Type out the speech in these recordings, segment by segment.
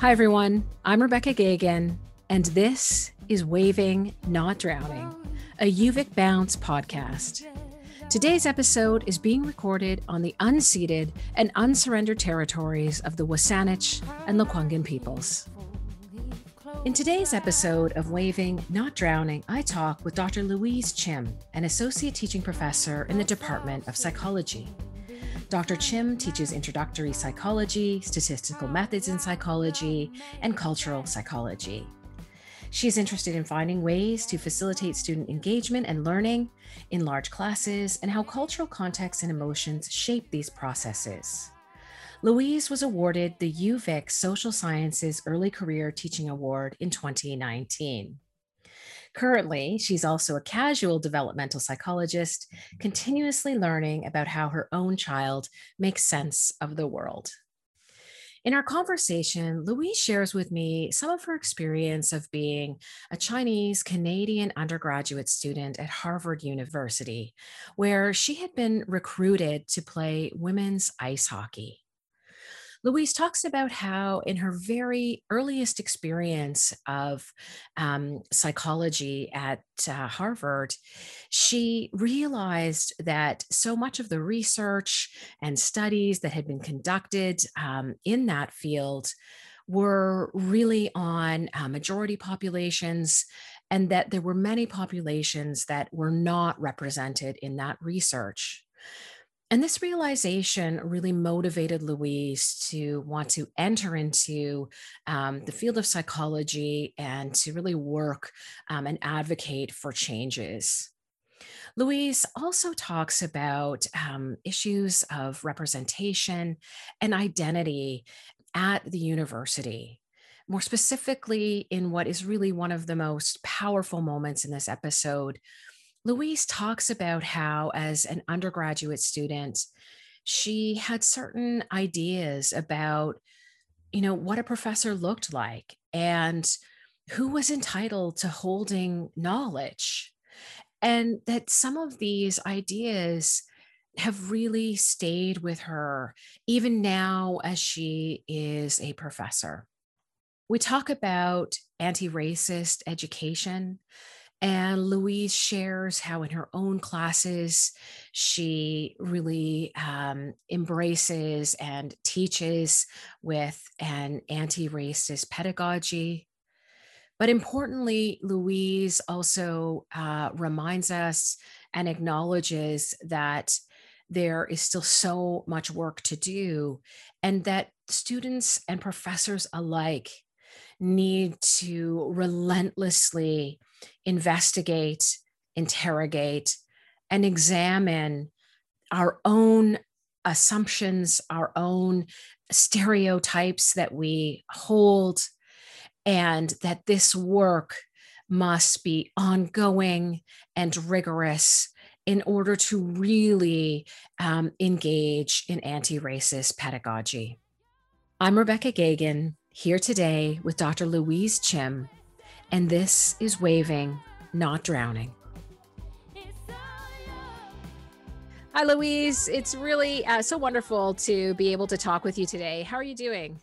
Hi, everyone. I'm Rebecca Gagan, and this is Waving, Not Drowning, a UVic Bounce podcast. Today's episode is being recorded on the unceded and unsurrendered territories of the WSÁNEĆ and Lekwungen peoples. In today's episode of Waving, Not Drowning, I talk with Dr. Louise Chim, an associate teaching professor in the Department of Psychology. Dr. Chim teaches introductory psychology, statistical methods in psychology, and cultural psychology. She is interested in finding ways to facilitate student engagement and learning in large classes and how cultural contexts and emotions shape these processes. Louise was awarded the UVic Social Sciences Early Career Teaching Award in 2019. Currently, she's also a casual developmental psychologist, continuously learning about how her own child makes sense of the world. In our conversation, Louise shares with me some of her experience of being a Chinese Canadian undergraduate student at Harvard University, where she had been recruited to play women's ice hockey. Louise talks about how, in her very earliest experience of um, psychology at uh, Harvard, she realized that so much of the research and studies that had been conducted um, in that field were really on uh, majority populations and that there were many populations that were not represented in that research. And this realization really motivated Louise to want to enter into um, the field of psychology and to really work um, and advocate for changes. Louise also talks about um, issues of representation and identity at the university. More specifically, in what is really one of the most powerful moments in this episode, Louise talks about how, as an undergraduate student, she had certain ideas about, you know, what a professor looked like and who was entitled to holding knowledge. And that some of these ideas have really stayed with her, even now as she is a professor. We talk about anti racist education and Louise shares how, in her own classes, she really um, embraces and teaches with an anti racist pedagogy. But importantly, Louise also uh, reminds us and acknowledges that there is still so much work to do, and that students and professors alike need to relentlessly investigate, interrogate, and examine our own assumptions, our own stereotypes that we hold, and that this work must be ongoing and rigorous in order to really um, engage in anti racist pedagogy. I'm Rebecca Gagan, here today with Dr. Louise Chim, and this is Waving, Not Drowning. Hi, Louise. It's really uh, so wonderful to be able to talk with you today. How are you doing?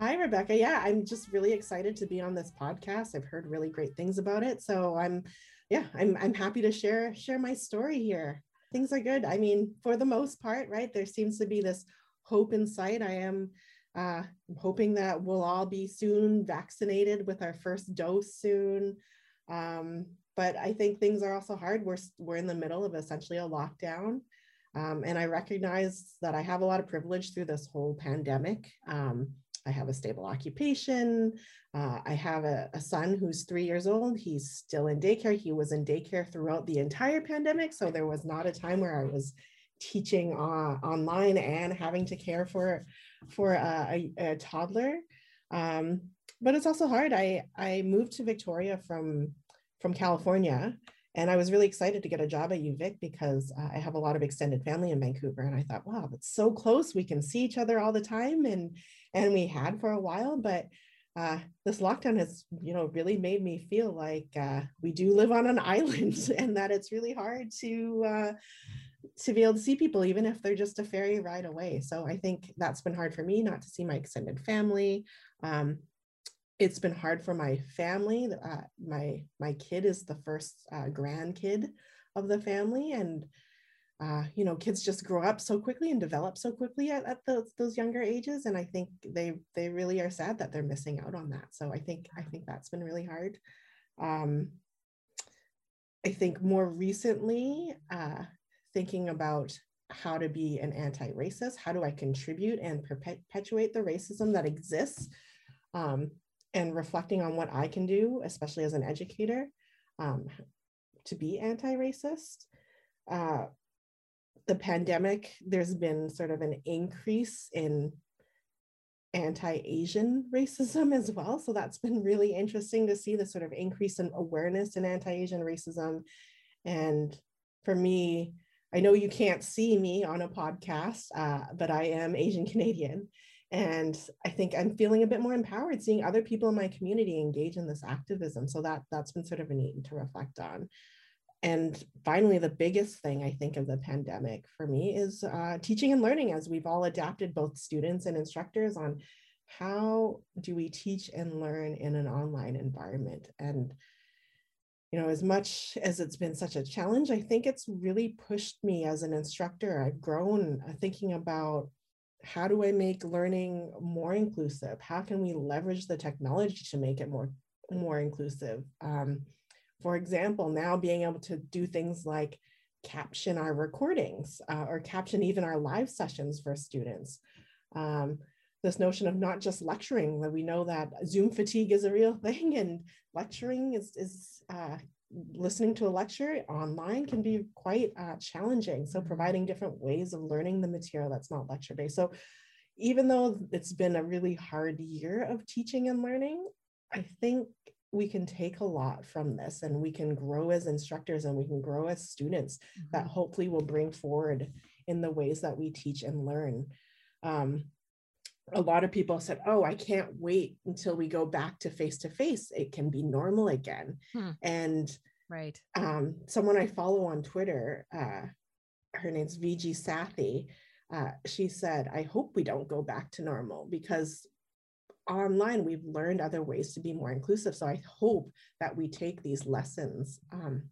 Hi, Rebecca. Yeah, I'm just really excited to be on this podcast. I've heard really great things about it. So I'm, yeah, I'm, I'm happy to share, share my story here. Things are good. I mean, for the most part, right? There seems to be this hope in sight. I am uh, I'm hoping that we'll all be soon vaccinated with our first dose soon. Um, but I think things are also hard. We're, we're in the middle of essentially a lockdown. Um, and I recognize that I have a lot of privilege through this whole pandemic. Um, I have a stable occupation. Uh, I have a, a, son who's three years old. He's still in daycare. He was in daycare throughout the entire pandemic. So there was not a time where I was teaching uh, online and having to care for for a, a, a toddler. Um, but it's also hard. I I moved to Victoria from from California, and I was really excited to get a job at UVic because uh, I have a lot of extended family in Vancouver, and I thought, wow, that's so close. We can see each other all the time, and and we had for a while, but. Uh, this lockdown has, you know, really made me feel like uh, we do live on an island, and that it's really hard to uh, to be able to see people even if they're just a ferry ride away. So i think that's been hard for me not to see my extended family. Um, it's been hard for my family. Uh, my my kid is the first uh, grandkid of the family and uh, you know kids just grow up so quickly and develop so quickly at, at those, those younger ages. And i think they they really are sad that they're missing out on that. So i think i think that's been really hard. Um, i think more recently uh, thinking about how to be an anti-racist how do i contribute and perpetuate the racism that exists um, and reflecting on what i can do especially as an educator um, to be anti-racist. Uh, the pandemic there's been sort of an increase in anti-asian racism as well. So that's been really interesting to see the sort of increase in awareness in anti-asian racism. And for me I know you can't see me on a podcast, uh, but I am Asian Canadian. And I think I'm feeling a bit more empowered seeing other people in my community engage in this activism. So that that's been sort of a neat to reflect on. And finally, the biggest thing I think of the pandemic for me is uh, teaching and learning as we've all adapted, both students and instructors, on how do we teach and learn in an online environment. And you know, as much as it's been such a challenge, I think it's really pushed me as an instructor. I've grown uh, thinking about how do I make learning more inclusive? How can we leverage the technology to make it more, more inclusive? Um, for example, now being able to do things like caption our recordings uh, or caption even our live sessions for students. Um, this notion of not just lecturing that we know that zoom fatigue is a real thing and lecturing is, is uh, listening to a lecture online can be quite uh, challenging so mm-hmm. providing different ways of learning the material that's not lecture based so even though it's been a really hard year of teaching and learning i think we can take a lot from this and we can grow as instructors and we can grow as students mm-hmm. that hopefully will bring forward in the ways that we teach and learn um, a lot of people said, Oh, I can't wait until we go back to face to face. It can be normal again. Hmm. And right. Um, someone I follow on Twitter, uh, her name's Viji Sathy. Uh, she said, I hope we don't go back to normal because online we've learned other ways to be more inclusive. So I hope that we take these lessons um,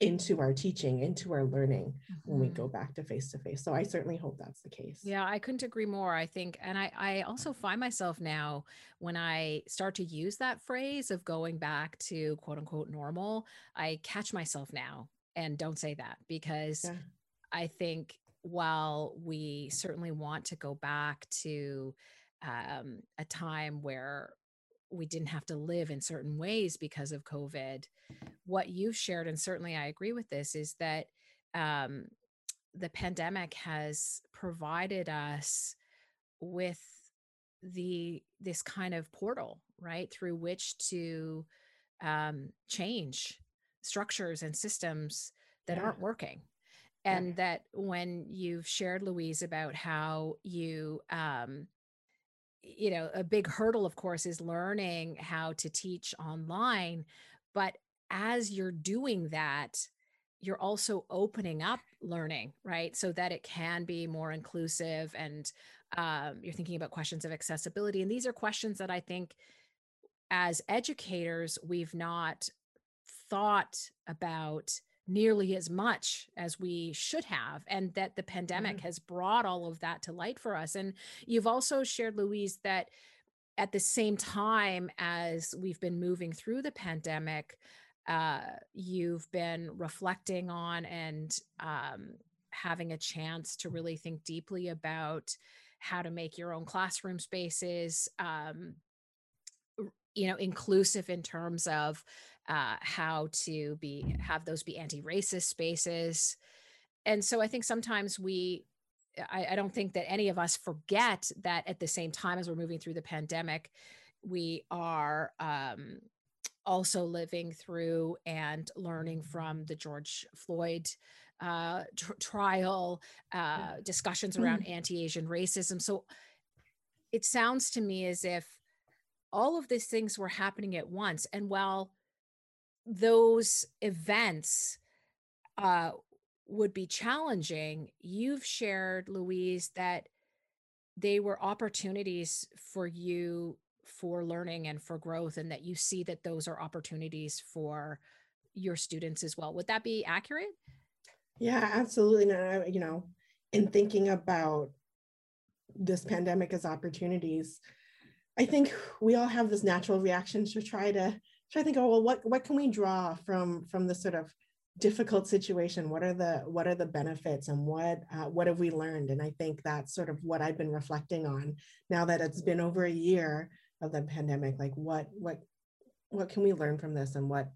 into our teaching, into our learning mm-hmm. when we go mm-hmm. back to face to face. So I certainly hope that's the case. Yeah, I couldn't agree more. I think, and I, I also find myself now when I start to use that phrase of going back to quote unquote normal, I catch myself now and don't say that because yeah. I think while we certainly want to go back to um, a time where we didn't have to live in certain ways because of COVID. What you've shared, and certainly I agree with this, is that um, the pandemic has provided us with the this kind of portal, right, through which to um, change structures and systems that yeah. aren't working. And yeah. that when you've shared, Louise, about how you um, you know a big hurdle of course is learning how to teach online but as you're doing that you're also opening up learning right? So that it can be more inclusive and um, you're thinking about questions of accessibility and these are questions that i think as educators we've not thought about nearly as much as we should have and that the pandemic mm-hmm. has brought all of that to light for us and you've also shared louise that at the same time as we've been moving through the pandemic uh, you've been reflecting on and um, having a chance to really think deeply about how to make your own classroom spaces um, you know inclusive in terms of uh, how to be have those be anti-racist spaces. And so i think sometimes we I, I don't think that any of us forget that at the same time as we're moving through the pandemic we are um, also living through and learning from the george floyd uh, tr- trial uh, discussions around mm. anti-asian racism. So it sounds to me as if all of these things were happening at once. And while those events uh, would be challenging, you've shared, Louise, that they were opportunities for you for learning and for growth, and that you see that those are opportunities for your students as well. Would that be accurate? Yeah, absolutely. No, you know, in thinking about this pandemic as opportunities, I think we all have this natural reaction to try to try to think, oh well, what what can we draw from from this sort of difficult situation? What are the what are the benefits and what uh, what have we learned? And I think that's sort of what I've been reflecting on now that it's been over a year of the pandemic. Like what what what can we learn from this and what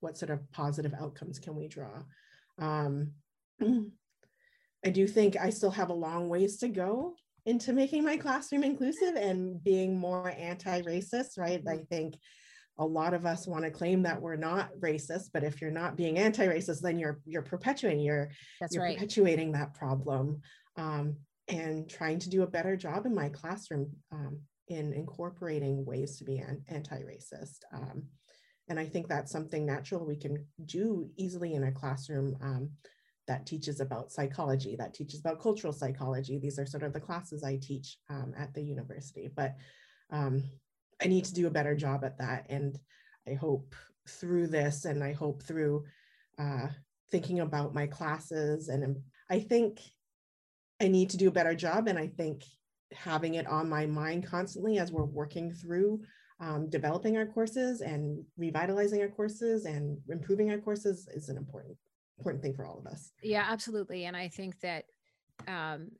what sort of positive outcomes can we draw? Um, I do think I still have a long ways to go into making my classroom inclusive and being more anti-racist, right? I think a lot of us want to claim that we're not racist, but if you're not being anti-racist, then you're you're perpetuating you're, That's you're right. perpetuating that problem. Um, and trying to do a better job in my classroom um, in incorporating ways to be an, anti-racist. Um, and I think that's something natural we can do easily in a classroom um, that teaches about psychology, that teaches about cultural psychology. These are sort of the classes I teach um, at the university, but um, I need to do a better job at that. And I hope through this, and I hope through uh, thinking about my classes, and I think I need to do a better job. And I think having it on my mind constantly as we're working through um, developing our courses and revitalizing our courses and improving our courses is an important important thing for all of us. Yeah, absolutely. And I think that um,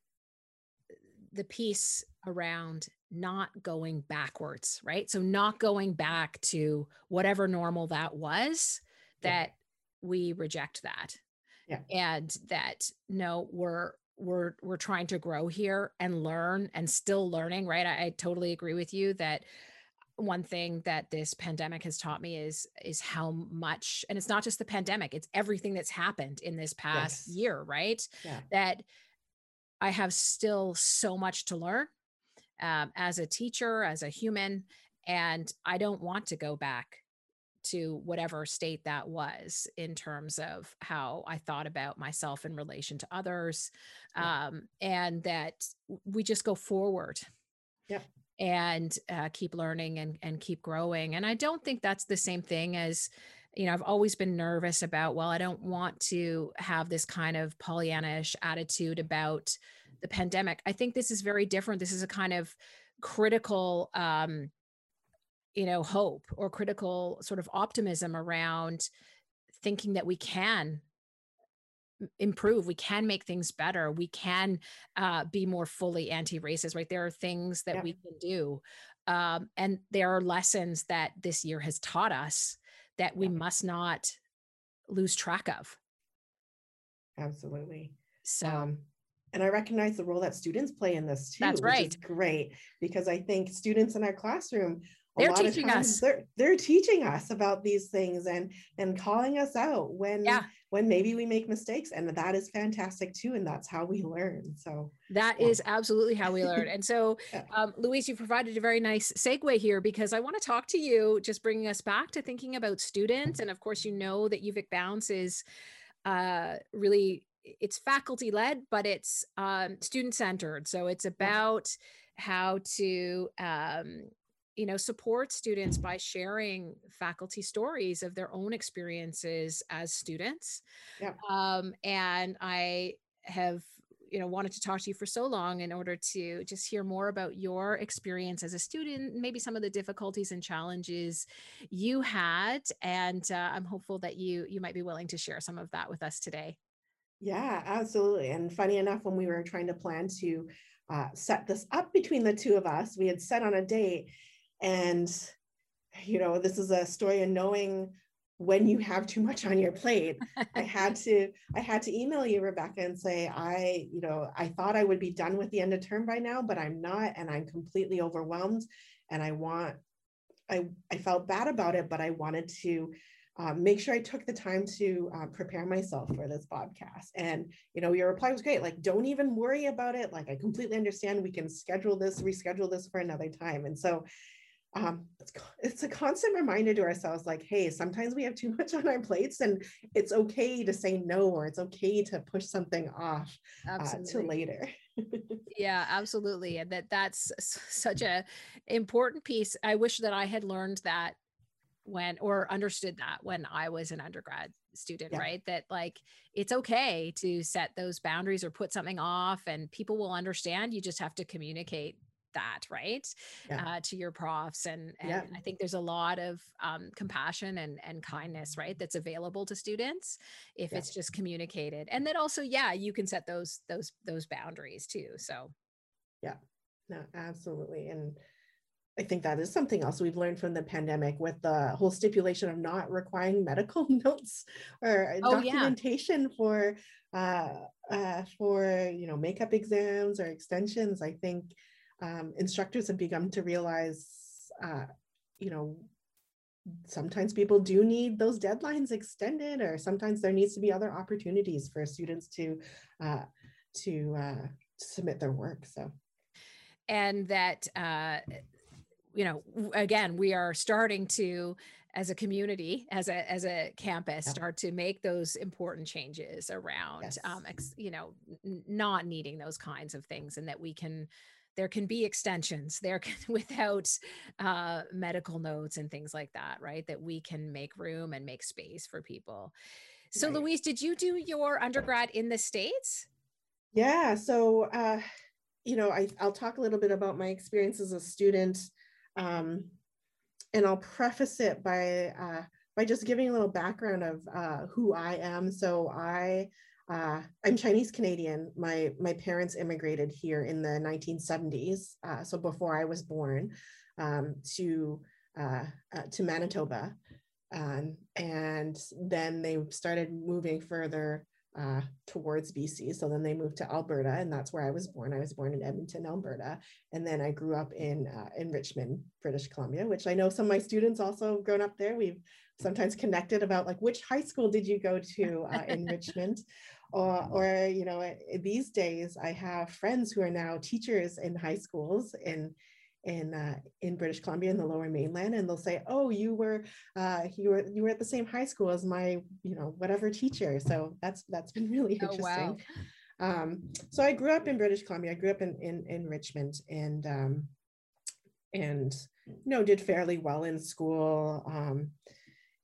the piece around not going backwards, right? So not going back to whatever normal that was, that yeah. we reject that. Yeah. And that no, we're we're we're trying to grow here and learn and still learning, right? I, I totally agree with you that one thing that this pandemic has taught me is is how much and it's not just the pandemic it's everything that's happened in this past yes. year right yeah. that i have still so much to learn um, as a teacher as a human and i don't want to go back to whatever state that was in terms of how I thought about myself in relation to others. Yeah. Um, and that we just go forward. Yeah and uh, keep learning and, and keep growing. And I don't think that's the same thing as, you know, I've always been nervous about, well, I don't want to have this kind of Pollyannish attitude about the pandemic. I think this is very different. This is a kind of critical, um, you know, hope or critical sort of optimism around thinking that we can improve we can make things better we can uh, be more fully anti-racist right there are things that yeah. we can do um, and there are lessons that this year has taught us that we yeah. must not lose track of. Absolutely. So um, and i recognize the role that students play in this too that's right. great because i think students in our classroom they're teaching us they're, they're teaching us about these things and and calling us out when yeah. when maybe we make mistakes and that is fantastic too and that's how we learn so that yeah. is absolutely how we learn and so yeah. um, louise you provided a very nice segue here because i want to talk to you just bringing us back to thinking about students and of course you know that uvic bounce is uh, really it's faculty led but it's um, student centered so it's about how to um, you know support students by sharing faculty stories of their own experiences as students yeah. um, and i have you know wanted to talk to you for so long in order to just hear more about your experience as a student maybe some of the difficulties and challenges you had and uh, i'm hopeful that you you might be willing to share some of that with us today yeah absolutely and funny enough when we were trying to plan to uh, set this up between the two of us we had set on a date and, you know, this is a story of knowing when you have too much on your plate. I had to i had to email you rebecca and say i you know i thought i would be done with the end of term by now but i'm not and i'm completely overwhelmed and i want i i felt bad about it but i wanted to um, make sure i took the time to uh, prepare myself for this podcast. And you know your reply was great like don't even worry about it. Like i completely understand. We can schedule this reschedule this for another time. And so um, it's, it's a constant reminder to ourselves like hey sometimes we have too much on our plates and it's okay to say no or it's okay to push something off uh, to later. Yeah absolutely and that that's such a important piece. I wish that i had learned that when or understood that when i was an undergrad student yeah. right? That like it's okay to set those boundaries or put something off and people will understand you just have to communicate that right yeah. uh, to your profs and, and yeah. i think there's a lot of um, compassion and, and kindness right that's available to students if yeah. it's just communicated and then also yeah you can set those those those boundaries too so yeah no absolutely and I think that is something else we've learned from the pandemic with the whole stipulation of not requiring medical notes or oh, documentation yeah. for uh, uh, for you know makeup exams or extensions. I think um, instructors have begun to realize, uh, you know, sometimes people do need those deadlines extended, or sometimes there needs to be other opportunities for students to uh, to, uh, submit their work. So, and that uh, you know, again, we are starting to as a community as a as a campus start to make those important changes around yes. um ex, you know n- not needing those kinds of things and that we can there can be extensions there can, without uh, medical notes and things like that right that we can make room and make space for people. So right. louise did you do your undergrad in the states? Yeah so uh, you know I, i'll talk a little bit about my experience as a student um, and i'll preface it by uh, by just giving a little background of uh, who i am. So i uh, I'm Chinese Canadian. My my parents immigrated here in the 1970s, uh, so before I was born, um, to uh, uh to Manitoba, um, and then they started moving further uh, towards BC. So then they moved to Alberta, and that's where I was born. I was born in Edmonton, Alberta, and then I grew up in uh, in Richmond, British Columbia, which I know some of my students also grown up there. We've sometimes connected about like which high school did you go to in Richmond or, or you know these days i have friends who are now teachers in high schools in in uh, in British Columbia in the Lower Mainland, and they'll say, "Oh, you were uh, you were you were at the same high school as my you know whatever teacher." So that's that's been really oh, interesting. Wow. Um, so I grew up in British Columbia. I grew up in in, in Richmond, and um, and you know did fairly well in school. Um,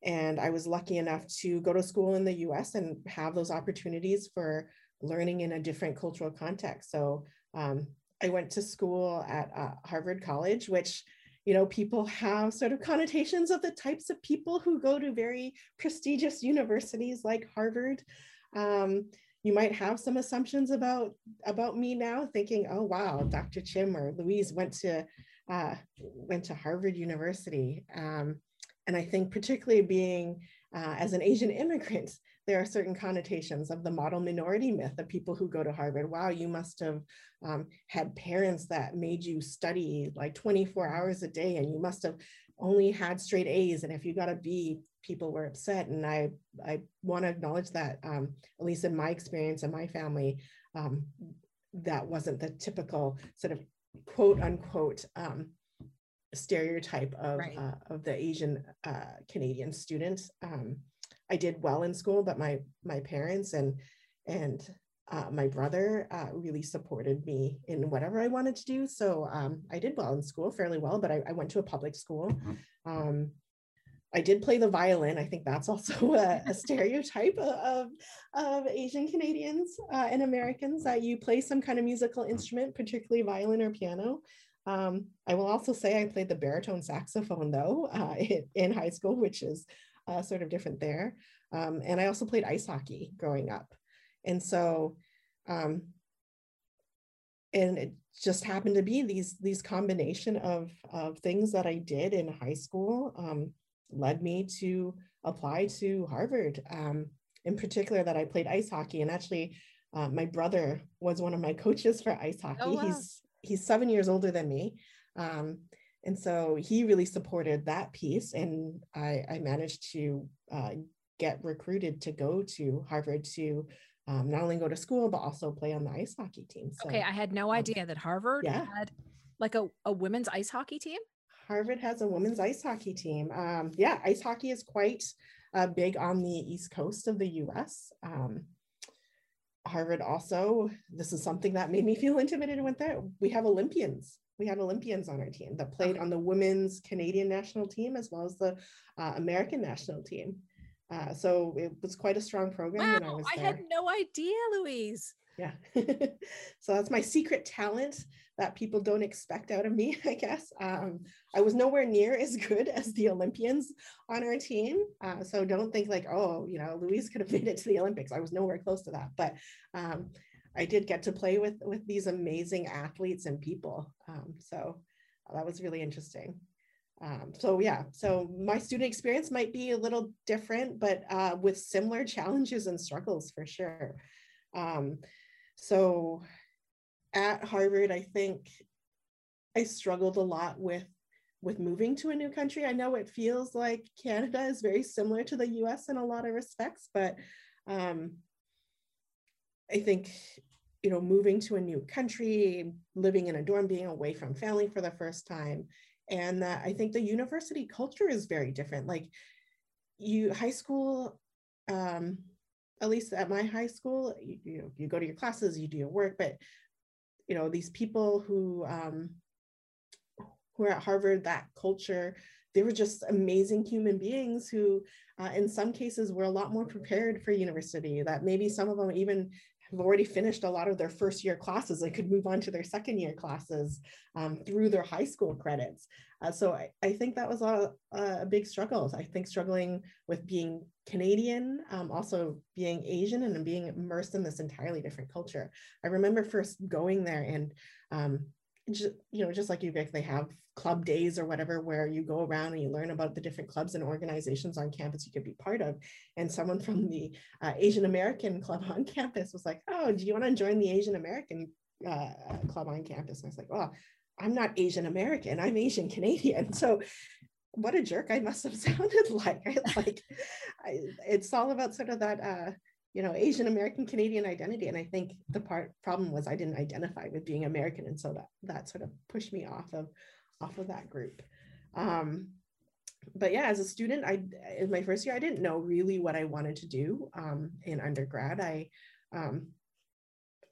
and I was lucky enough to go to school in the US and have those opportunities for learning in a different cultural context. So um, I went to school at uh, Harvard College, which you know people have sort of connotations of the types of people who go to very prestigious universities like Harvard. Um, you might have some assumptions about about me now, thinking, "Oh wow, Dr. Chim or Louise went to uh, went to Harvard University." Um, and I think particularly being uh, as an Asian immigrant, there are certain connotations of the model minority myth of people who go to Harvard. Wow, you must have um, had parents that made you study like 24 hours a day, and you must have only had straight A's. And if you got a B, people were upset. And I, I want to acknowledge that, um, at least in my experience and my family, um, that wasn't the typical sort of quote unquote um, stereotype of right. uh, of the Asian uh, Canadian student. Um, I did well in school, but my my parents and and uh, my brother uh, really supported me in whatever I wanted to do. So um, I did well in school, fairly well, but I, I went to a public school. Mm-hmm. Um, I did play the violin. I think that's also a, a stereotype of, of Asian Canadians uh, and Americans that you play some kind of musical instrument, particularly violin or piano. Um, I will also say I played the baritone saxophone though uh, in, in, high school, which is uh, sort of different there. Um, and I also played ice hockey growing up. And so, um, and it just happened to be these, these combination of, of things that I did in high school um, led me to apply to Harvard. Um, in particular that I played ice hockey and actually uh, my brother was one of my coaches for ice hockey. Oh, wow. He's he's seven years older than me. Um, and so he really supported that piece. And I, I managed to uh, get recruited to go to Harvard to um, not only go to school, but also play on the ice hockey team. So, okay. I had no idea that Harvard yeah. had like a, a women's ice hockey team. Harvard has a women's ice hockey team. Um, yeah, ice hockey is quite uh, big on the East Coast of the US. Um, Harvard also, this is something that made me feel intimidated with it. We have Olympians. We had Olympians on our team that played on the women's Canadian national team as well as the uh, American national team. Uh, so it was quite a strong program wow, I. I had no idea, Louise. Yeah. so that's my secret talent that people don't expect out of me, I guess. Um, I was nowhere near as good as the Olympians on our team. Uh, so don't think like, oh, you know, Louise could have made it to the Olympics. I was nowhere close to that. But um, I did get to play with, with these amazing athletes and people. Um, so that was really interesting. Um, so yeah, so my student experience might be a little different, but uh, with similar challenges and struggles for sure. Um, so at Harvard, I think I struggled a lot with with moving to a new country. I know it feels like Canada is very similar to the US in a lot of respects, but um, I think you know moving to a new country, living in a dorm, being away from family for the first time, and that I think the university culture is very different. Like you, high school. Um, at least at my high school, you, you, you go to your classes, you do your work, but you know these people who um, who are at Harvard, that culture, they were just amazing human beings who, uh, in some cases, were a lot more prepared for university. That maybe some of them even have already finished a lot of their first year classes and could move on to their second year classes um, through their high school credits. Uh, so I, I, think that was a, a, big struggle. I think struggling with being Canadian, um, also being Asian and being immersed in this entirely different culture. I remember first going there and um, just, you know, just like UVic, they have club days or whatever where you go around and you learn about the different clubs and organizations on campus you could be part of. And someone from the uh, Asian American club on campus was like, "Oh, do you want to join the Asian American uh, club on campus?" And I was like, "Well, I'm not Asian American. I'm Asian Canadian." So what a jerk I must have sounded like. Like I, it's all about sort of that uh, you know asian american canadian identity and i think the part problem was i didn't identify with being american and so that that sort of pushed me off of off of that group. Um, but yeah, as a student, I in my first year, I didn't know really what I wanted to do um, in undergrad. I um,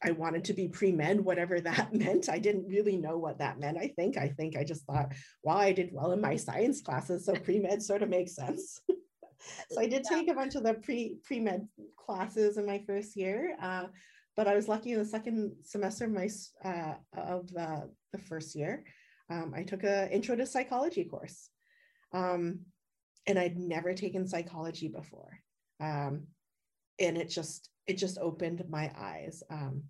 I wanted to be pre med, whatever that meant. I didn't really know what that meant. I think I think I just thought, well, I did well in my science classes, so pre med sort of makes sense. so I did take a bunch of the pre pre med classes in my first year. Uh, but I was lucky in the second semester of my uh, of uh, the first year um, I took a intro to psychology course. Um, and I'd never taken psychology before. Um, and it just, it just opened my eyes. Um,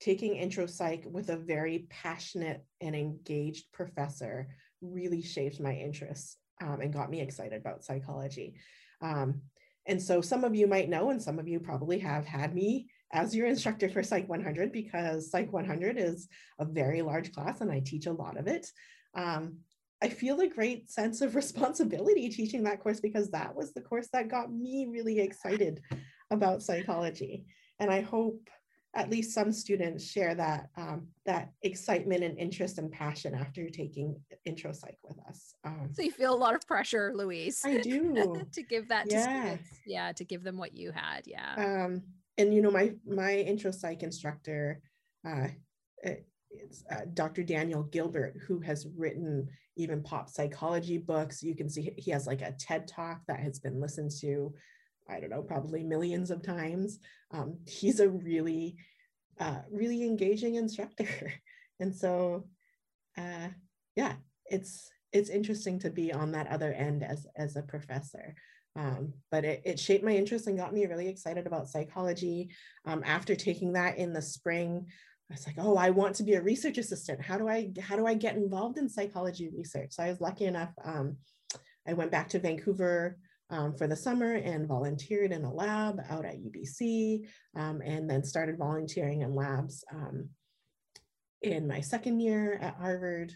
taking intro psych with a very passionate and engaged professor really shaped my interests um, and got me excited about psychology. Um, and so some of you might know, and some of you probably have had me as your instructor for Psych 100 because Psych 100 is a very large class and I teach a lot of it. Um, I feel a great sense of responsibility teaching that course because that was the course that got me really excited about psychology. And I hope at least some students share that um, that excitement and interest and passion after taking intro psych with us. Um, so you feel a lot of pressure, Louise. I do to give that yeah. to students. Yeah, to give them what you had. Yeah. Um, and you know my my intro psych instructor uh, it's uh, Dr. Daniel Gilbert, who has written even pop psychology books. You can see he has like a TED talk that has been listened to, I don't know, probably millions of times. Um, he's a really, uh, really engaging instructor. and so, uh, yeah, it's it's interesting to be on that other end as as a professor. Um, but it, it, shaped my interest and got me really excited about psychology. Um, after taking that in the spring, I was like, oh, I want to be a research assistant. How do I how do I get involved in psychology research? So I was lucky enough. Um, I went back to Vancouver um, for the summer and volunteered in a lab out at UBC, um, and then started volunteering in labs um, in my second year at Harvard.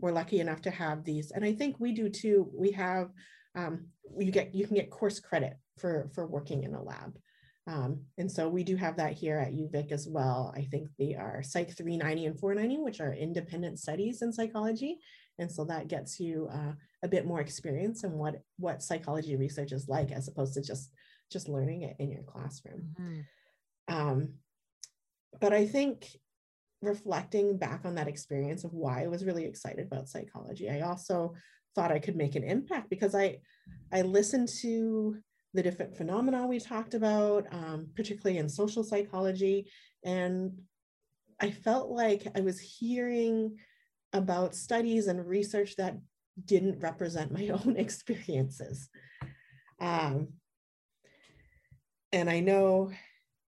we're lucky enough to have these, and I think we do too. We have um, you get you can get course credit for for working in a lab. Um, and so we do have that here at UVic as well. I think they are Psych 390 and 490, which are independent studies in psychology. And so that gets you uh, a bit more experience in what, what psychology research is like, as opposed to just, just learning it in your classroom. Mm-hmm. Um, but I think reflecting back on that experience of why I was really excited about psychology, I also thought I could make an impact because I, I listened to the different phenomena we talked about, um, particularly in social psychology. And I felt like I was hearing about studies and research that didn't represent my own experiences. Um, and I know,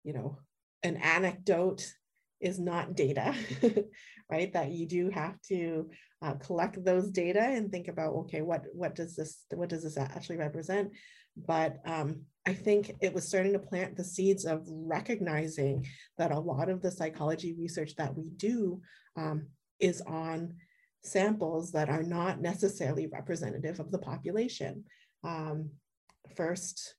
you know, an anecdote is not data, right? That you do have to uh, collect those data and think about, okay, what what does this what does this actually represent? but um, I think it was starting to plant the seeds of recognizing that a lot of the psychology research that we do um, is on samples that are not necessarily representative of the population. Um, first,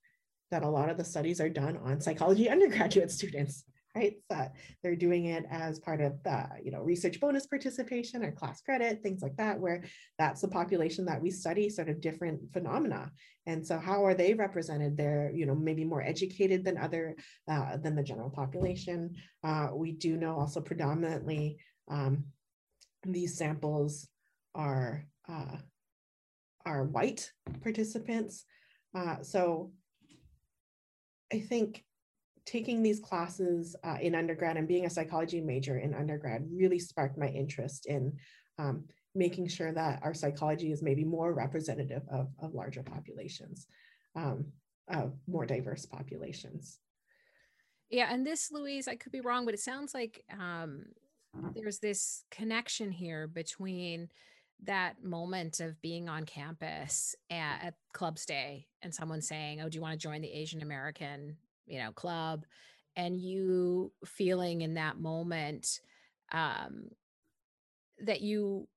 that a lot of the studies are done on psychology undergraduate students right? So they're doing it as part of the, you know, research bonus participation or class credit, things like that, where that's the population that we study sort of different phenomena. And so how are they represented? They're, you know, maybe more educated than other, uh, than the general population. Uh, we do know also predominantly um, these samples are, uh, are white participants. Uh, so I think taking these classes uh, in undergrad and being a psychology major in undergrad really sparked my interest in um, making sure that our psychology is maybe more representative of, of larger populations, um, of more diverse populations. Yeah, and this, Louise, I could be wrong, but it sounds like um, there's this connection here between that moment of being on campus at, at Clubs Day and someone saying, "Oh, do you want to join the Asian American you know club? and you feeling in that moment um that you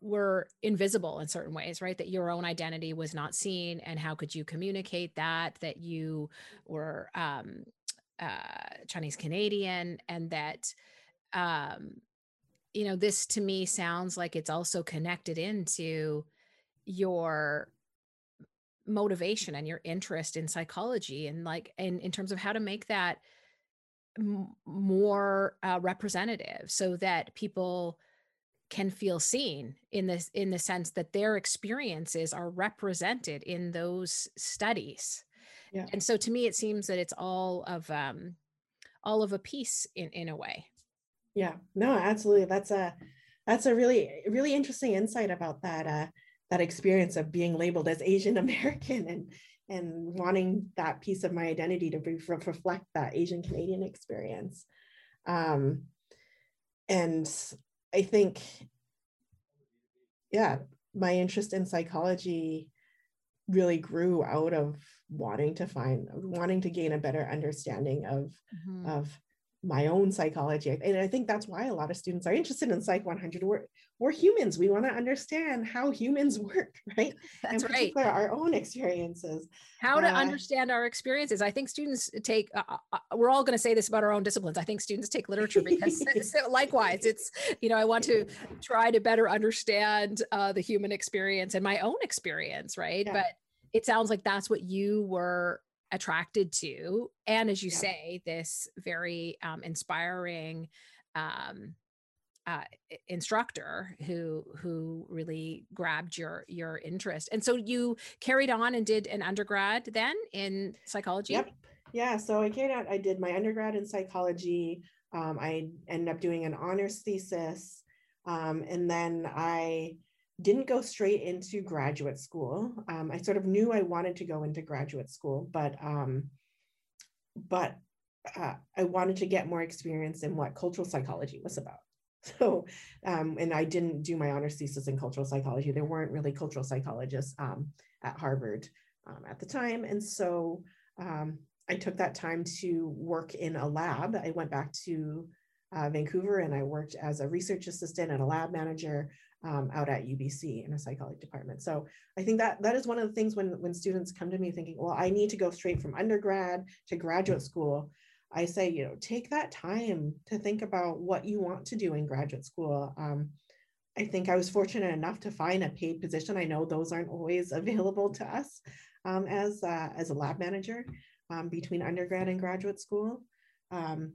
were invisible in certain ways right? That your own identity was not seen and how could you communicate that that you were um uh chinese canadian and that um you know this to me sounds like it's also connected into your motivation and your interest in psychology and like and in terms of how to make that m- more uh, representative so that people can feel seen in this in the sense that their experiences are represented in those studies yeah. and so to me it seems that it's all of um all of a piece in in a way yeah no absolutely that's a that's a really really interesting insight about that uh that experience of being labeled as Asian American and and wanting that piece of my identity to be, reflect that Asian Canadian experience. Um, and I think, yeah, my interest in psychology really grew out of wanting to find, wanting to gain a better understanding of, mm-hmm. of my own psychology. And I think that's why a lot of students are interested in Psych 100. We're, we're humans. We want to understand how humans work, right? That's and right. Our own experiences. How to uh, understand our experiences. I think students take, uh, uh, uh we're all going to say this about our own disciplines. I think students take literature because so likewise, it's, you know, I want to try to better understand uh, the human experience and my own experience, right? Yeah. But it sounds like that's what you were attracted to and as you yeah. say this very um, inspiring um, uh, instructor who who really grabbed your your interest. And so you carried on and did an undergrad then in psychology? Yep. Yeah so i carried out i did my undergrad in psychology um, i ended up doing an honors thesis um, and then i didn't go straight into graduate school. Um, I sort of knew I wanted to go into graduate school, but um, but uh, I wanted to get more experience in what cultural psychology was about. So, um, and I didn't do my honors thesis in cultural psychology. There weren't really cultural psychologists um, at Harvard um, at the time, and so um, I took that time to work in a lab. I went back to uh, Vancouver and I worked as a research assistant and a lab manager um, out at UBC in a psychology department. So I think that that is one of the things when when students come to me thinking, well, I need to go straight from undergrad to graduate school. I say, you know, take that time to think about what you want to do in graduate school. Um, I think I was fortunate enough to find a paid position. I know those aren't always available to us um, as uh, as a lab manager um, between undergrad and graduate school. Um,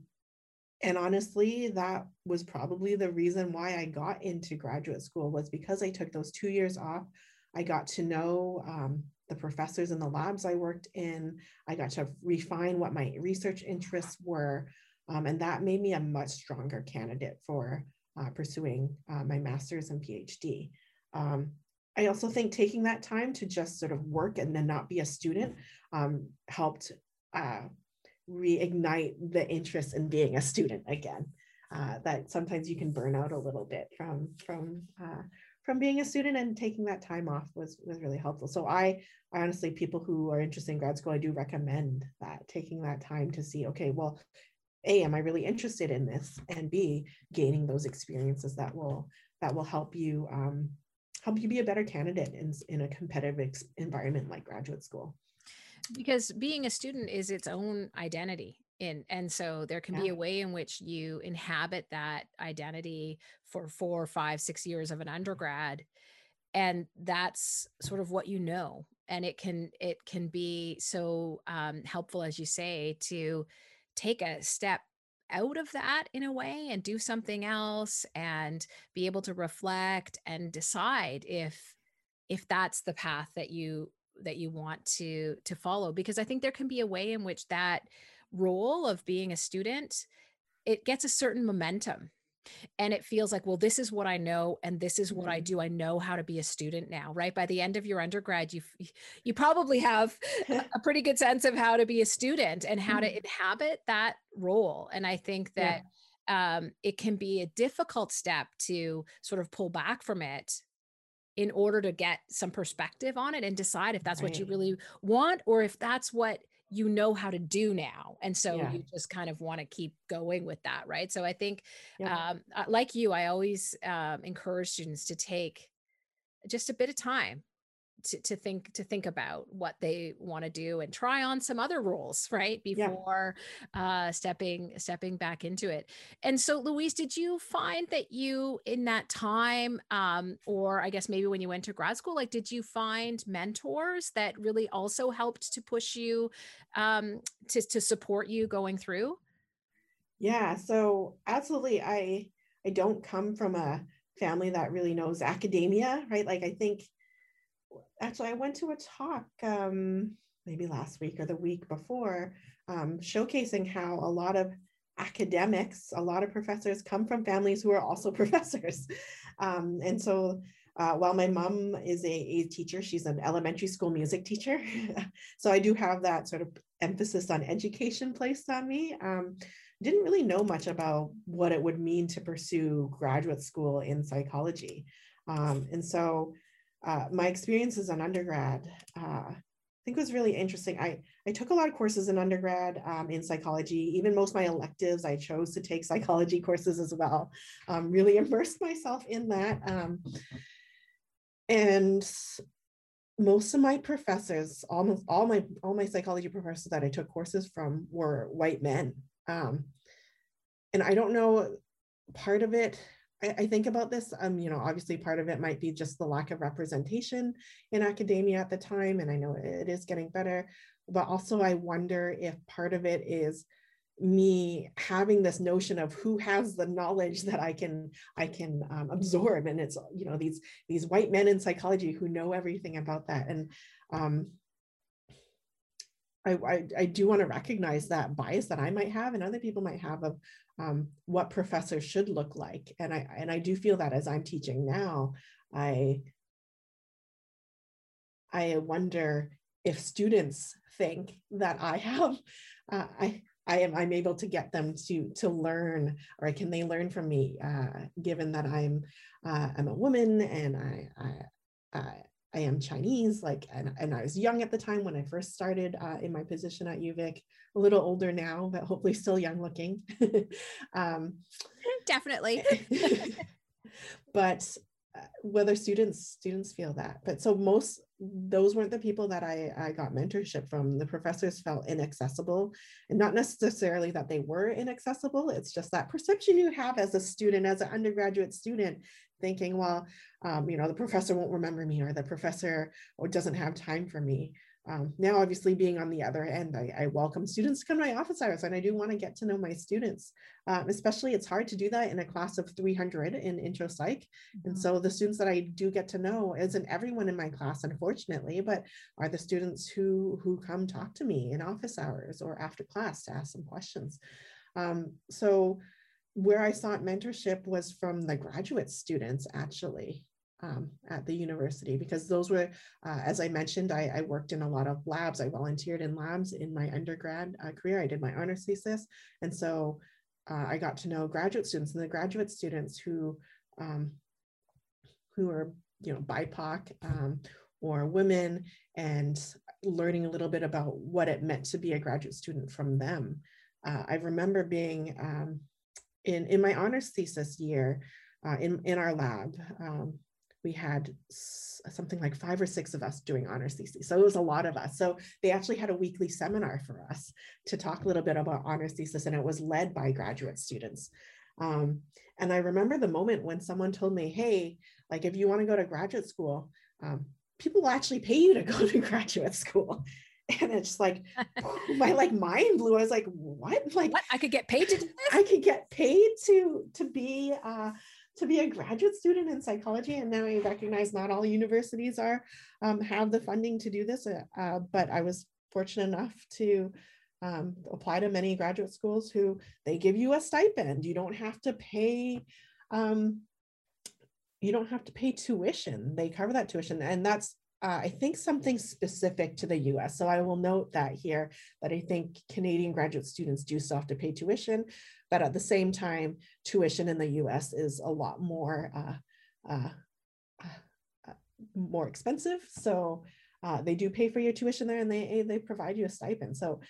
and honestly, that was probably the reason why I got into graduate school was because I took those two years off. I got to know um, the professors in the labs I worked in. I got to refine what my research interests were. Um, and that made me a much stronger candidate for uh, pursuing uh, my master's and PhD. Um, I also think taking that time to just sort of work and then not be a student um, helped uh, reignite the interest in being a student again. Uh, that sometimes you can burn out a little bit from from uh, from being a student and taking that time off was was really helpful. So I, I honestly, people who are interested in grad school, I do recommend that taking that time to see, okay, well, a, am I really interested in this, and B, gaining those experiences that will that will help you um, help you be a better candidate in in a competitive ex- environment like graduate school because being a student is its own identity in and so there can yeah. be a way in which you inhabit that identity for four five six years of an undergrad and that's sort of what you know and it can it can be so um, helpful as you say to take a step out of that in a way and do something else and be able to reflect and decide if if that's the path that you that you want to to follow because i think there can be a way in which that role of being a student it gets a certain momentum and it feels like well this is what i know and this is what i mm-hmm. do i know how to be a student now right by the end of your undergrad you you probably have a pretty good sense of how to be a student and how to mm-hmm. inhabit that role and i think that yeah. um, it can be a difficult step to sort of pull back from it in order to get some perspective on it and decide if that's right. what you really want or if that's what you know how to do now and so yeah. you just kind of want to keep going with that right so i think yeah. um, uh, like you i always um, encourage students to take just a bit of time to, to think to think about what they want to do and try on some other roles right before yeah. uh, stepping stepping back into it and so louise did you find that you in that time um, or i guess maybe when you went to grad school like did you find mentors that really also helped to push you um, to, to support you going through yeah so absolutely i i don't come from a family that really knows academia right like i think actually, I went to a talk um, maybe last week or the week before, um, showcasing how a lot of academics, a lot of professors come from families who are also professors. Um, and so uh, while my mom is a, a, teacher, she's an elementary school music teacher. so I do have that sort of emphasis on education placed on me. Um, didn't really know much about what it would mean to pursue graduate school in psychology. Um, and so uh, my experience as an undergrad, uh, I think was really interesting. I, I took a lot of courses in undergrad um, in psychology, even most of my electives, I chose to take psychology courses as well. Um, really immersed myself in that. Um, and most of my professors, almost all my all my psychology professors that I took courses from were white men. Um, and I don't know, part of it I, I think about this, um, you know, obviously part of it might be just the lack of representation in academia at the time, and I know it is getting better, but also I wonder if part of it is me having this notion of who has the knowledge that I can I can um, absorb, and it's you know these these white men in psychology who know everything about that, and um, I, I, I, do want to recognize that bias that I might have and other people might have of um, what professors should look like. And I and I do feel that as I'm teaching now, I I wonder if students think that I have uh, I I am I'm able to get them to to learn or can they learn from me uh, given that I'm uh, I'm a woman and I, I, I I am Chinese, like, and, and I was young at the time when I first started uh, in my position at UVic, a little older now, but hopefully still young looking. um, Definitely. but whether students students feel that but so most those weren't the people that I, I got mentorship from the professors felt inaccessible and not necessarily that they were inaccessible it's just that perception you have as a student as an undergraduate student thinking well um, you know the professor won't remember me or the professor or doesn't have time for me um, now, obviously, being on the other end, I, I, welcome students to come to my office hours, and I do want to get to know my students. Um, especially, it's hard to do that in a class of 300 in intro psych. Mm-hmm. And so, the students that I do get to know isn't everyone in my class, unfortunately, but are the students who who come talk to me in office hours or after class to ask some questions. Um, so, where I sought mentorship was from the graduate students, actually um, at the university because those were, uh, as I mentioned, I, I, worked in a lot of labs. I volunteered in labs in my undergrad uh, career. I did my honors thesis. And so uh, I got to know graduate students and the graduate students who, um, who are, you know, BIPOC um, or women and learning a little bit about what it meant to be a graduate student from them. Uh, I remember being um, in, in my honors thesis year, uh, in, in our lab, um, we had something like five or six of us doing honors thesis. So it was a lot of us. So they actually had a weekly seminar for us to talk a little bit about honors thesis, and it was led by graduate students. Um, and I remember the moment when someone told me, hey, like if you want to go to graduate school, um, people will actually pay you to go to graduate school. And it's like my like mind blew. I was like, what? Like what? I could get paid to do this? I could get paid to to be uh to be a graduate student in psychology. And now I recognize not all universities are um, have the funding to do this, uh, uh, but I was fortunate enough to um, apply to many graduate schools who they give you a stipend. You don't have to pay. Um, you don't have to pay tuition. They cover that tuition, and that's uh, I think something specific to the US. So I will note that here that I think Canadian graduate students do still have to pay tuition, but at the same time, tuition in the US is a lot more uh, uh, uh, more expensive. So uh, they do pay for your tuition there and they, they provide you a stipend. So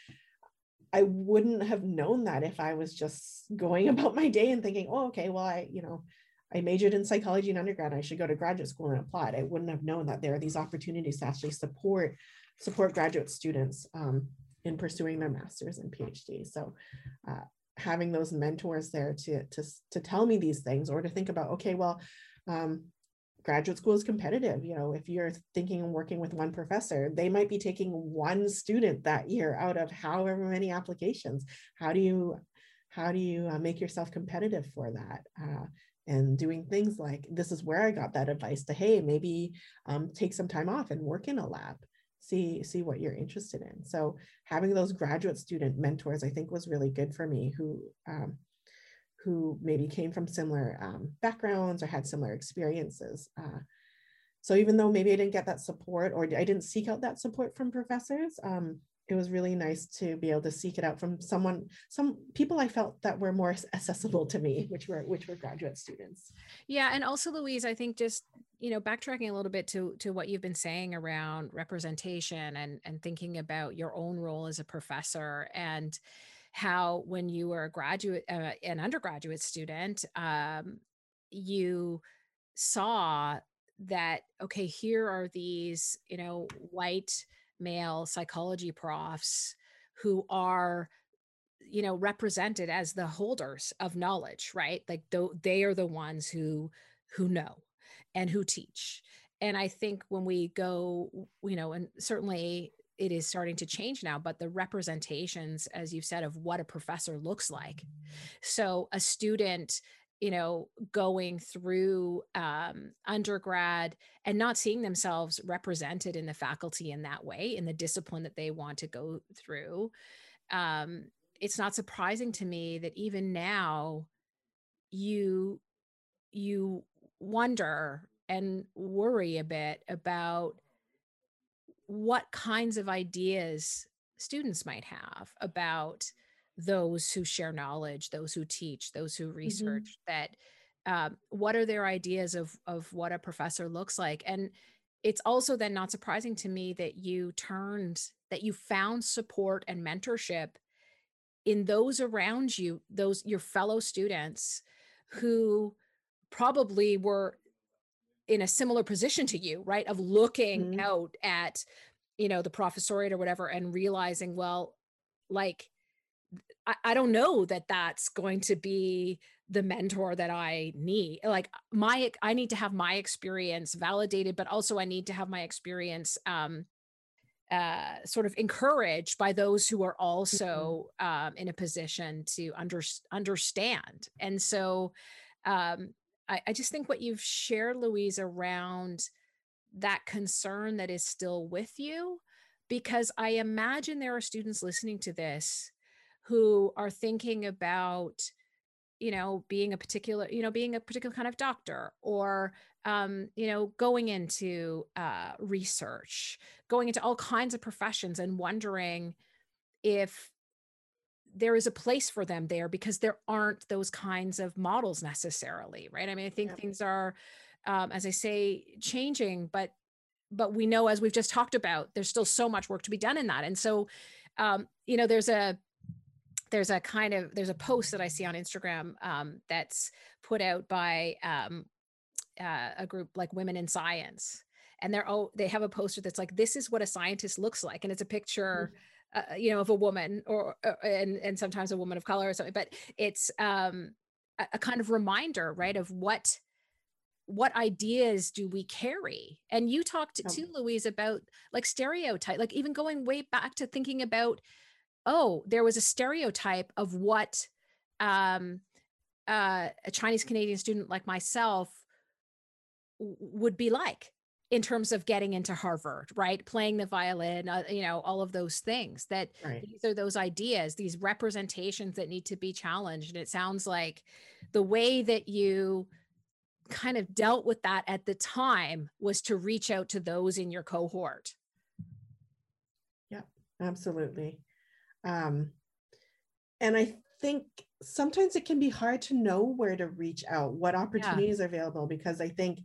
I wouldn't have known that if I was just going about my day and thinking, oh, okay, well, I, you know, I majored in psychology in undergrad. I should go to graduate school and apply. I wouldn't have known that there are these opportunities to actually support support graduate students um, in pursuing their masters and PhD. So uh, having those mentors there to, to, to tell me these things or to think about, okay, well, um, graduate school is competitive. You know, if you're thinking and working with one professor, they might be taking one student that year out of however many applications. How do you how do you uh, make yourself competitive for that? Uh, and doing things like this is where I got that advice to hey maybe um, take some time off and work in a lab. See see what you're interested in. So having those graduate student mentors I think was really good for me who um, who maybe came from similar um, backgrounds or had similar experiences uh, so even though maybe I didn't get that support or I didn't seek out that support from professors um, it was really nice to be able to seek it out from someone some people i felt that were more accessible to me which were which were graduate students. Yeah and also louise i think just you know backtracking a little bit to to what you've been saying around representation and and thinking about your own role as a professor and how when you were a graduate uh, an undergraduate student um, you saw that okay here are these you know white male psychology profs who are you know represented as the holders of knowledge right? Like they are the ones who who know and who teach. And i think when we go you know and certainly it is starting to change now but the representations as you've said of what a professor looks like. So a student you know going through um, undergrad and not seeing themselves represented in the faculty in that way in the discipline that they want to go through um, it's not surprising to me that even now you you wonder and worry a bit about what kinds of ideas students might have about those who share knowledge, those who teach, those who mm-hmm. research mm-hmm. that um, what are their ideas of of what a professor looks like and it's also then not surprising to me that you turned that you found support and mentorship in those around you those your fellow students who probably were in a similar position to you, right? Of looking Mhm. out at, you know, the professoriate or whatever and realizing, well, like, I, I don't know that that's going to be the mentor that I need. Like my, I need to have my experience validated, but also I need to have my experience um, uh, sort of encouraged by those who are also um, in a position to under, understand. And so um, I, I just think what you've shared, Louise, around that concern that is still with you, because I imagine there are students listening to this who are thinking about you know being a particular you know being a particular kind of doctor or um, you know going into uh, research going into all kinds of professions and wondering if there is a place for them there because there aren't those kinds of models necessarily right i mean i think Yeah. things are um, as i say changing but but we know as we've just talked about there's still so much work to be done in that and so um, you know there's a there's a kind of there's a post that I see on Instagram um, that's put out by um, uh, a group like Women in Science, and they're oh they have a poster that's like this is what a scientist looks like, and it's a picture. Uh, you know of a woman or uh, and and sometimes a woman of color or something but it's um a, a kind of reminder right of what what ideas do we carry and you talked Yeah. too louise about like stereotype like even going way back to thinking about oh, there was a stereotype of what um, uh, a Chinese Canadian student like myself w- would be like in terms of getting into Harvard, right? Playing the violin, uh, you know, all of those things that Right. these are those ideas, these representations that need to be challenged. And it sounds like the way that you kind of dealt with that at the time was to reach out to those in your cohort. Yeah, absolutely. Um, and I think sometimes it can be hard to know where to reach out, what opportunities are available, because I think,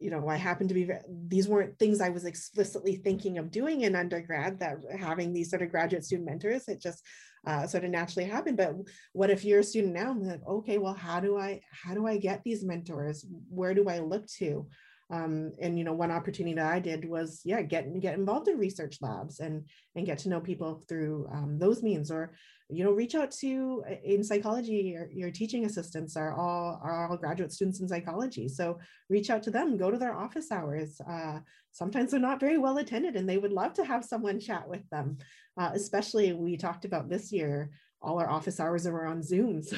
you know, I happen to be, these weren't things I was explicitly thinking of doing in undergrad, that having these sort of graduate student mentors, it just uh, sort of naturally happened. But what if you're a student now? I'm like, okay, well, how do I, how do I get these mentors? Where do I look to? Um, and you know, one opportunity that I did was, yeah, get get involved in research labs and and get to know people through um, those means or you know reach out to uh, in psychology your, your teaching assistants are all are all graduate students in psychology. So reach out to them go to their office hours. Uh, sometimes they're not very well attended and they would love to have someone chat with them. Uh, especially we talked about this year all our office hours are on zoom so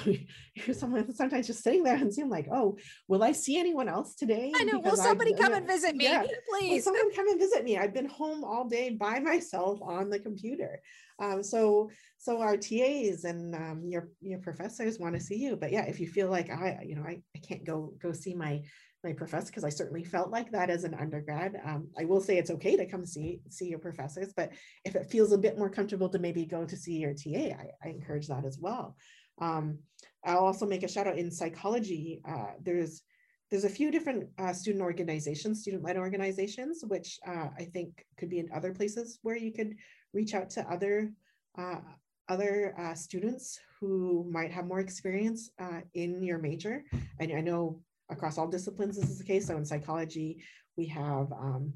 you're someone sometimes just sitting there on zoom like oh will i see anyone else today I know. Will Because I've- somebody come yeah, and visit me, yeah. Will someone come and visit me? I've been home all day by myself on the computer. Um, so, so our TAs and um, your your professors want to see you. But yeah, if you feel like I, you know, I, I can't go go see my my professor because I certainly felt like that as an undergrad. Um, I will say it's okay to come see see your professors, but if it feels a bit more comfortable to maybe go to see your TA, I, I encourage that as well. Um, I'll also make a shout out in psychology. Uh, there's there's a few different uh, student organizations, student-led organizations, which uh, I think could be in other places where you could reach out to other uh, other uh, students who might have more experience uh, in your major. And I know across all disciplines this is the case. So in psychology, we have um,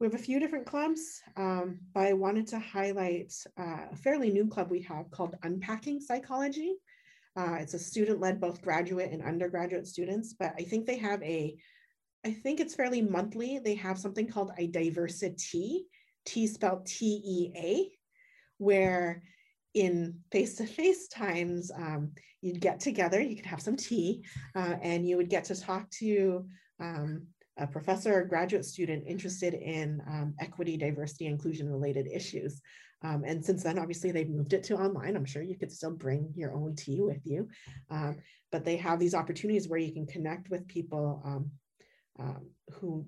we have a few different clubs, um, but I wanted to highlight uh, a fairly new club we have called Unpacking Psychology. Uh, it's a student-led both graduate and undergraduate students, but I think they have a, I think it's fairly monthly. They have something called a diversity, T spelled T-E-A, where in face-to-face times, um, you'd get together, you could have some tea, uh, and you would get to talk to um, a professor or graduate student interested in um, equity, diversity, inclusion related issues. Um, and since then, obviously, they've moved it to online. I'm sure you could still bring your own tea with you. Um, but they have these opportunities where you can connect with people um, um, who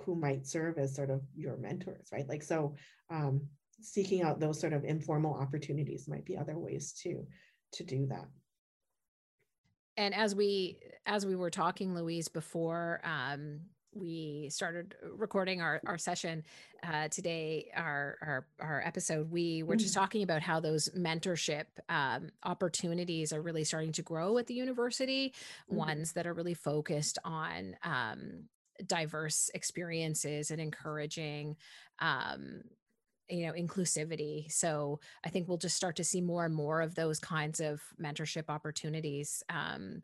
who might serve as sort of your mentors, right? Like so, um, seeking out those sort of informal opportunities might be other ways to to do that. and as we as we were talking louise before um we started recording our, our session uh, today, our, our, our episode, we were just mm. talking about how those mentorship um, opportunities are really starting to grow at the university, mm-hmm. ones that are really focused on um, diverse experiences and encouraging um, you know inclusivity. So i think we'll just start to see more and more of those kinds of mentorship opportunities um,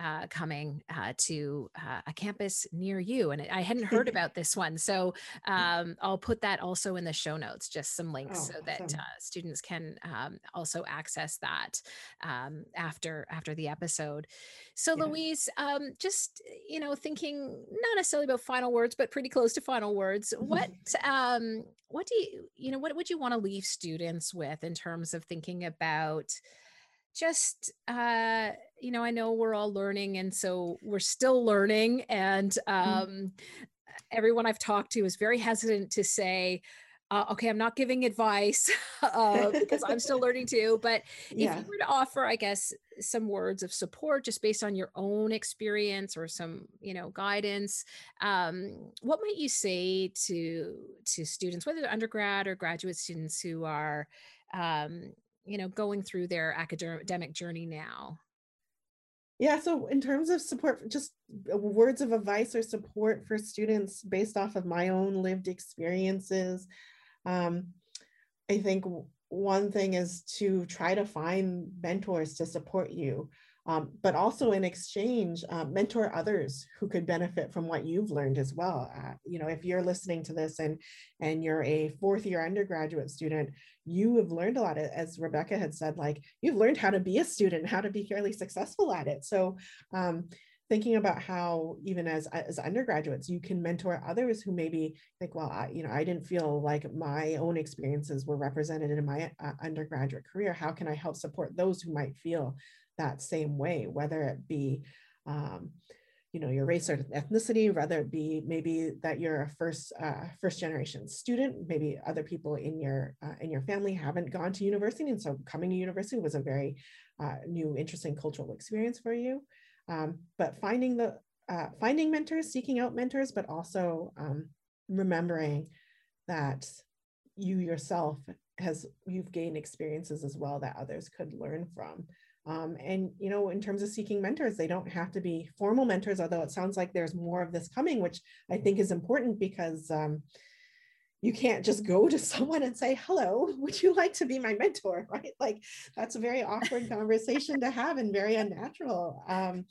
uh, coming uh, to uh, a campus near you. And I hadn't heard about this one. So mm. um, I'll put that also in the show notes, just some links oh, so that awesome. Uh, students can um, also access that um, after after the episode. So yeah. Louise, um, just, you know, thinking not necessarily about final words, but pretty close to final words, what, um, what do you, you know, what would you want to leave students with in terms of thinking about just uh you know i know we're all learning and so we're still learning and mm-hmm. um everyone i've talked to is very hesitant to say uh, okay i'm not giving advice uh, because i'm still learning too but yeah. if you were to offer i guess some words of support just based on your own experience or some you know guidance um, what might you say to to students whether they're undergrad or graduate students who are um, you know going through their academic journey now yeah so in terms of support just words of advice or support for students based off of my own lived experiences um, i think one thing is to try to find mentors to support you um, but also in exchange, uh, mentor others who could benefit from what you've learned as well. Uh, you know, if you're listening to this and and you're a fourth year undergraduate student, you have learned a lot. As Rebecca had said, like you've learned how to be a student, how to be fairly successful at it. So. Um, thinking about how even as as undergraduates you can mentor others who maybe think well I, you know i didn't feel like my own experiences were represented in my uh, undergraduate career how can i help support those who might feel that same way, whether it be, um, you know, your race or ethnicity, whether it be maybe that you're a first uh, first generation student, maybe other people in your uh, in your family haven't gone to university, and so coming to university was a very uh, new, interesting cultural experience for you. Um, but finding the uh, finding mentors, seeking out mentors, but also um, remembering that you yourself has you've gained experiences as well that others could learn from um, and, you know, in terms of seeking mentors, they don't have to be formal mentors, although it sounds like there's more of this coming, which I think is important because um, you can't just go to someone and say, hello, would you like to be my mentor? Right? Like that's a very awkward conversation to have and very unnatural. Um,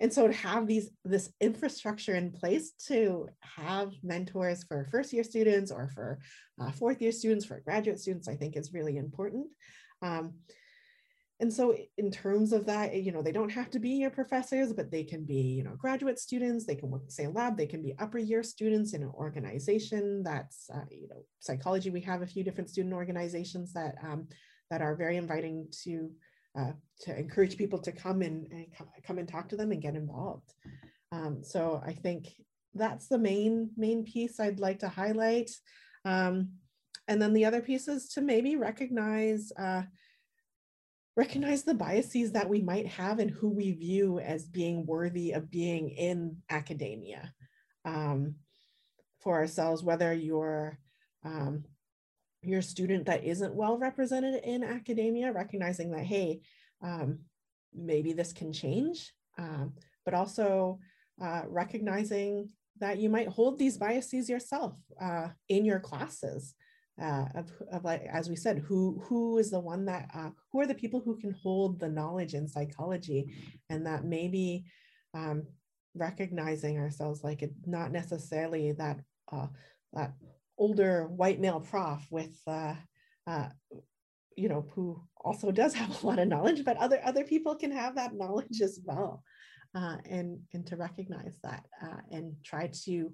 and so to have these this infrastructure in place to have mentors for first year students or for uh, fourth year students, for graduate students, I think is really important. Um, and so in terms of that you know they don't have to be your professors but they can be you know graduate students they can work the same lab they can be upper year students in an organization that's uh, you know psychology we have a few different student organizations that um, that are very inviting to uh, to encourage people to come and, and come and talk to them and get involved. Um, so i think that's the main main piece i'd like to highlight. Um, and then the other piece is to maybe recognize uh, recognize the biases that we might have and who we view as being worthy of being in academia um, for ourselves, whether you're um, you're a student that isn't well represented in academia, recognizing that, hey, um, maybe this can change, um, but also uh, recognizing that you might hold these biases yourself uh, in your classes uh, of, of like as we said who who is the one that uh, who are the people who can hold the knowledge in psychology and that maybe um, recognizing ourselves like it not necessarily that uh, that older white male prof with uh, uh, you know who also does have a lot of knowledge but other other people can have that knowledge as well uh, and and to recognize that and try to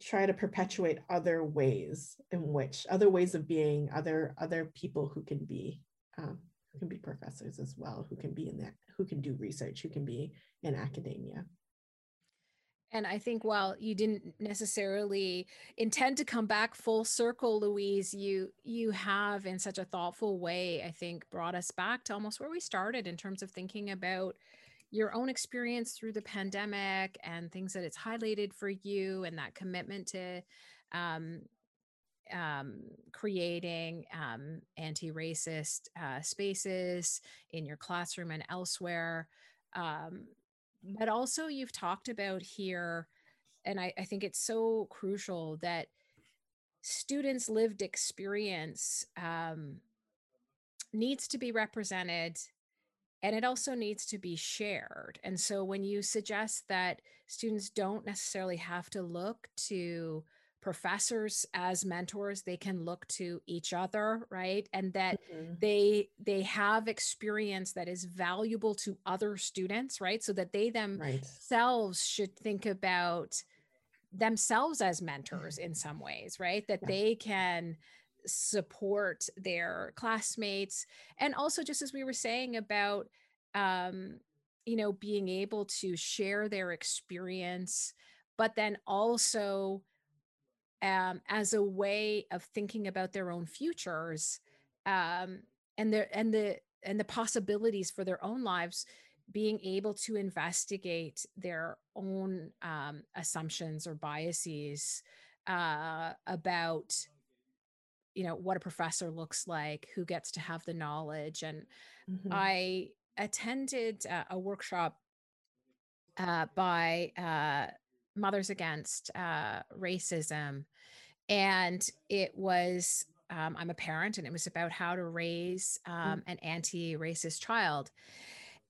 try to perpetuate other ways in which other ways of being other other people who can be um, who can be professors as well who can be in that who can do research who can be in academia. And I think while you didn't necessarily intend to come back full circle, Louise, you you have in such a thoughtful way, I think, brought us back to almost where we started in terms of thinking about your own experience through the pandemic and things that it's highlighted for you and that commitment to um, um, creating um, anti racist uh, spaces in your classroom and elsewhere. Um, but also, you've talked about here, and I, I think it's so crucial that students' lived experience um, needs to be represented and it also needs to be shared. And so when you suggest that students don't necessarily have to look to professors as mentors they can look to each other right and that mm-hmm. they they have experience that is valuable to other students right so that they themselves right. should think about themselves as mentors in some ways right that yeah. they can support their classmates. And also just as we were saying about um you know being able to share their experience but then also um as a way of thinking about their own futures um and their and the and the possibilities for their own lives being able to investigate their own um, assumptions or biases uh, about you know what a professor looks like who gets to have the knowledge and mm-hmm. i attended uh, a workshop uh, by uh, mothers against uh, racism and it was um, i'm a parent and it was about how to raise mm. um, an anti-racist child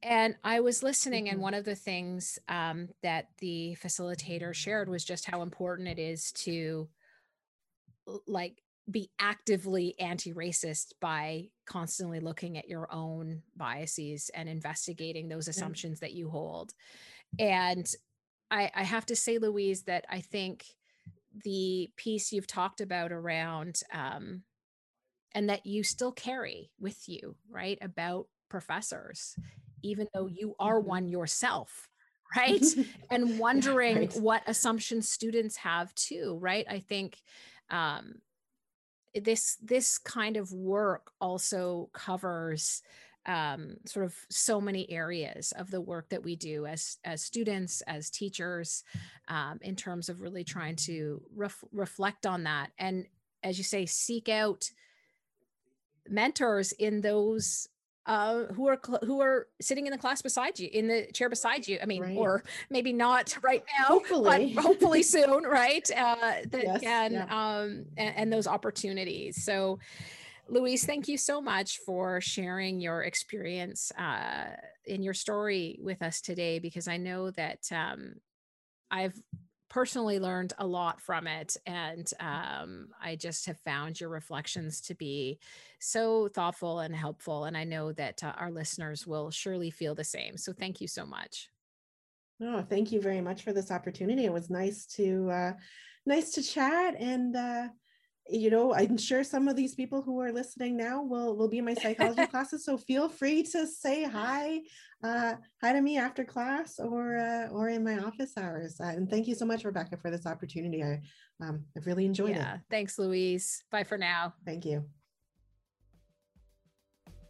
and i was listening mm-hmm. and one of the things um, that the facilitator shared was just how important it is to like be actively anti-racist by constantly looking at your own biases and investigating those assumptions yeah. that you hold and I, I have to say louise that i think the piece you've talked about around um, and that you still carry with you right about professors even though you are mm-hmm. one yourself right and wondering yeah, right. what assumptions students have too right i think um, this this kind of work also covers um, sort of so many areas of the work that we do as as students as teachers um, in terms of really trying to ref- reflect on that. And as you say seek out mentors in those uh, who are cl- who are sitting in the class beside you in the chair beside you i mean right. or maybe not right now hopefully but hopefully soon right uh, that yes, can yeah. um and, and, those opportunities so louise thank you so much for sharing your experience uh in your story with us today because i know that um i've personally learned a lot from it. And um, I just have found your reflections to be so thoughtful and helpful. And I know that uh, our listeners will surely feel the same. So thank you so much. Oh, thank you very much for this opportunity. It was nice to uh, nice to chat and uh, you know, I'm sure some of these people who are listening now will will be in my psychology classes. So feel free to say hi, uh, hi to me after class or uh, or in my office hours. Uh, and thank you so much, Rebecca, for this opportunity. I um, I've really enjoyed yeah, it. Thanks, Louise. Bye for now. Thank you.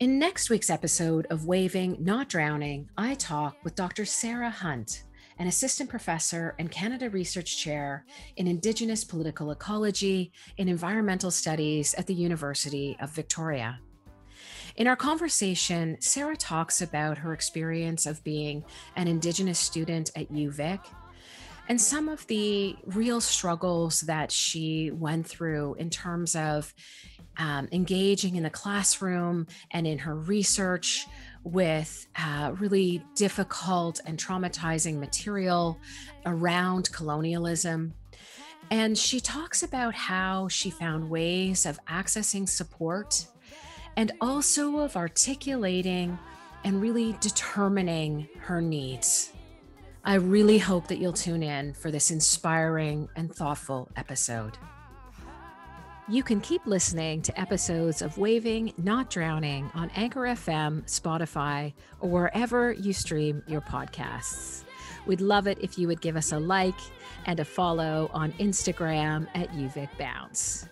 In next week's episode of Waving Not Drowning, I talk with Dr. Sarah Hunt an assistant professor and Canada Research Chair in Indigenous Political Ecology and Environmental Studies at the University of Victoria. In our conversation, Sarah talks about her experience of being an Indigenous student at UVic and some of the real struggles that she went through in terms of um, engaging in the classroom and in her research with uh, really difficult and traumatizing material around colonialism. And she talks about how she found ways of accessing support and also of articulating and really determining her needs. I really hope that you'll tune in for this inspiring and thoughtful episode. You can keep listening to episodes of Waving Not Drowning on Anchor FM, Spotify, or wherever you stream your podcasts. We'd love it if you would give us a like and a follow on Instagram at UVic Bounce.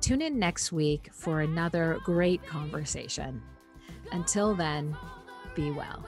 Tune in next week for another great conversation. Until then, be well.